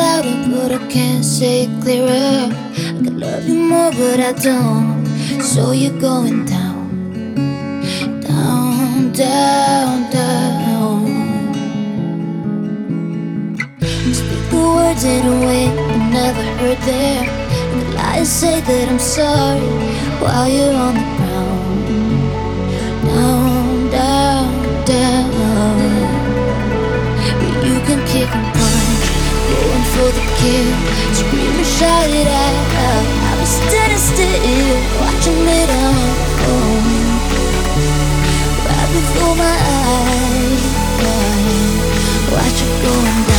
louder, but I can't say it clearer. I could love you more, but I don't. So you're going down, down, down, down. You speak the words in a way I never heard them. The lies say that I'm sorry while you're on the ground, for the kill, scream and shout it out. I was standing still, watching it unfold right before my eyes. Watch it going down,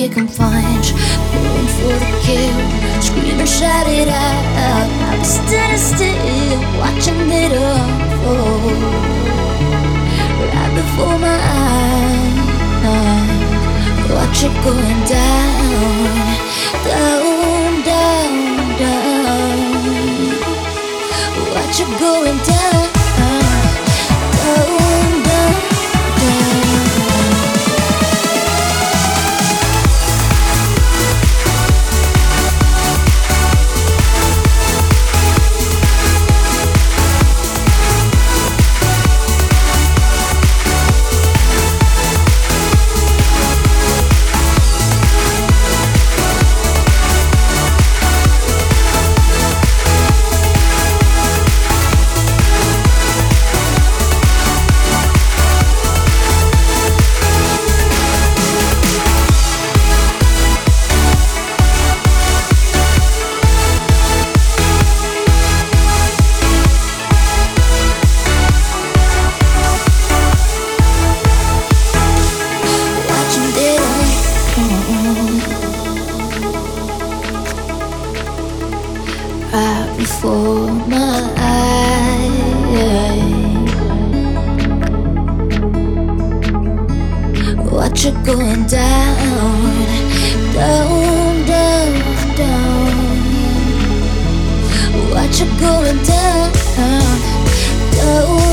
you can punch, going for the kill, scream and shout it out. I was standing still, watching it unfold right before my eyes. Watch it going down, down, down, down. Watch it going right before my eyes. Watch it going down, down, down, down. Watch it going down, down,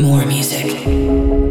Moor music.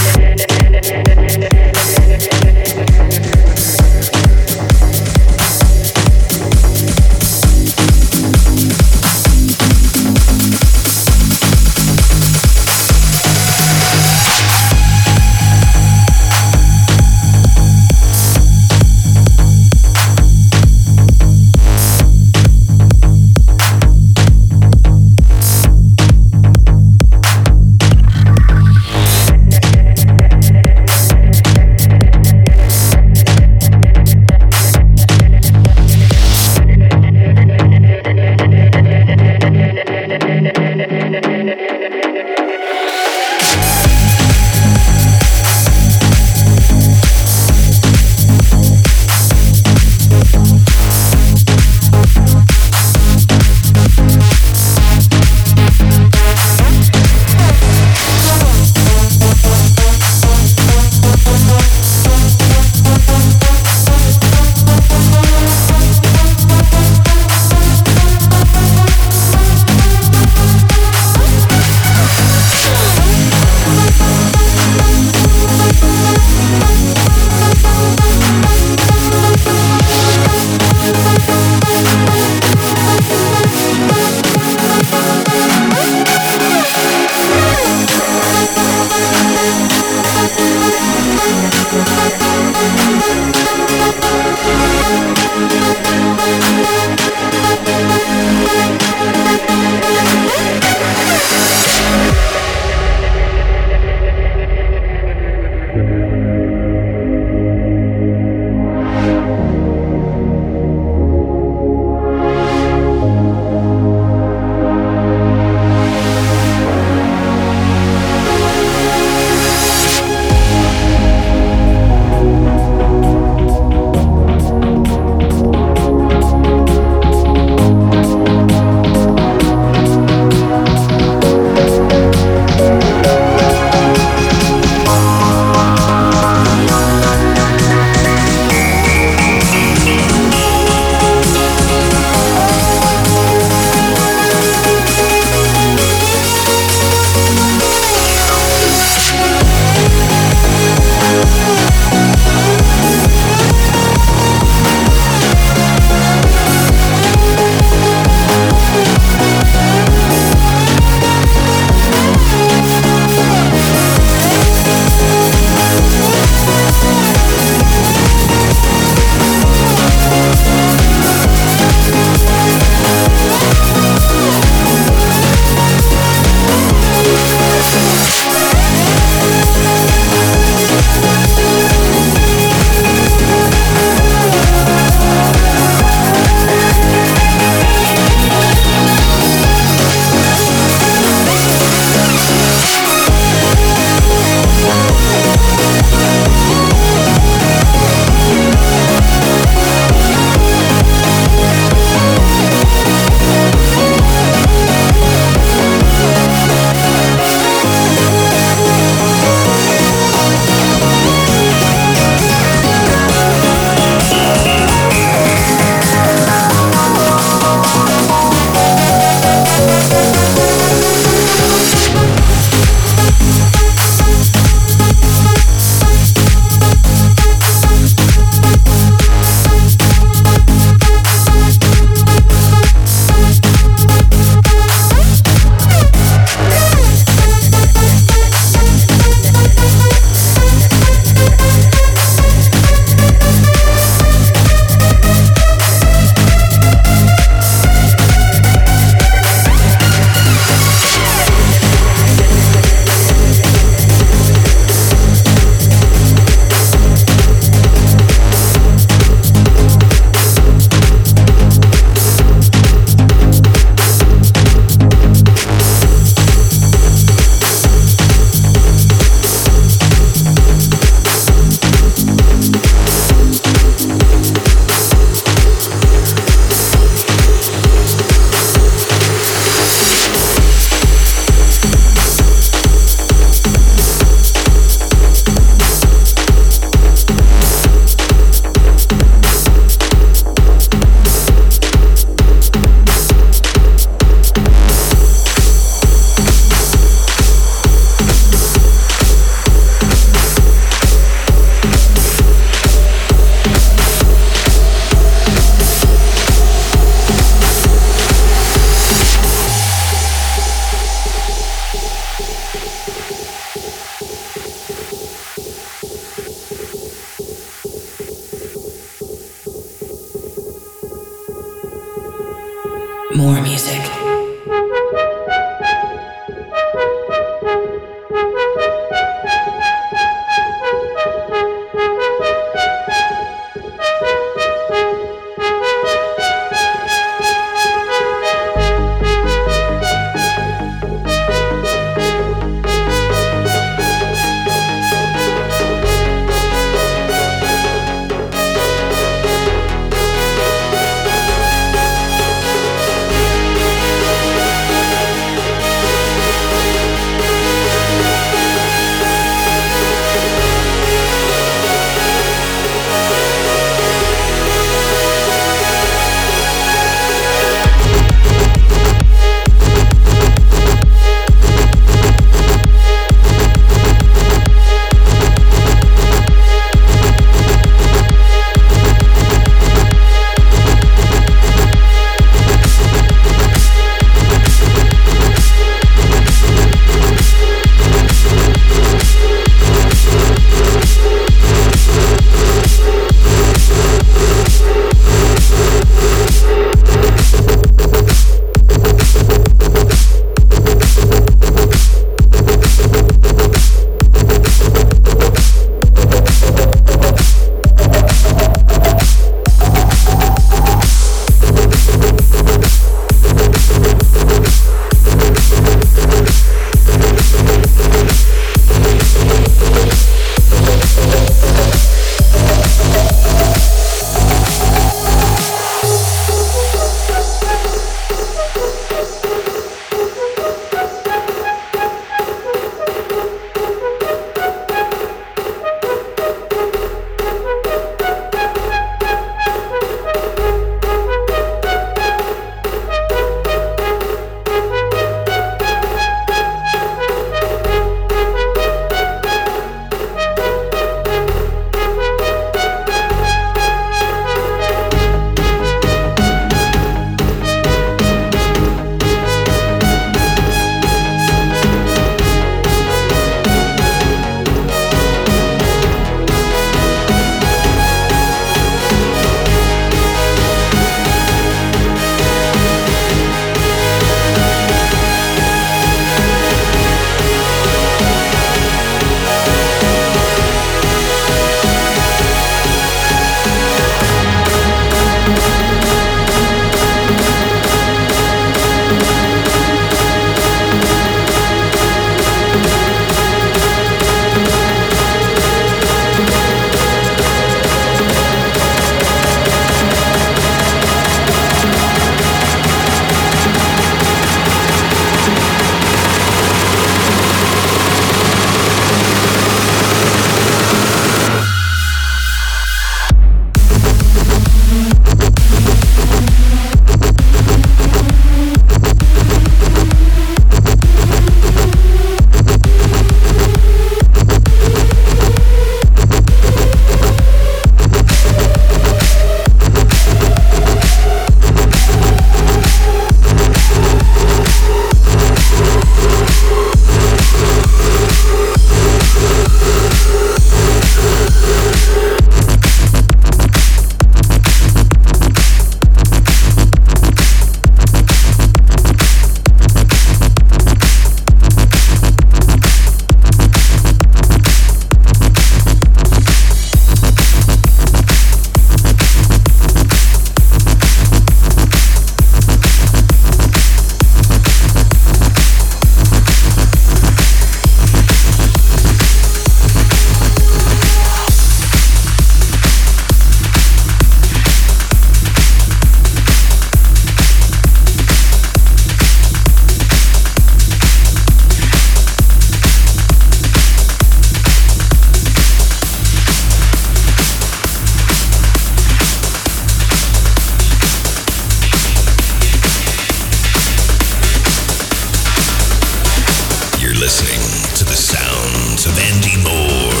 listening to the sounds of Andy Moor.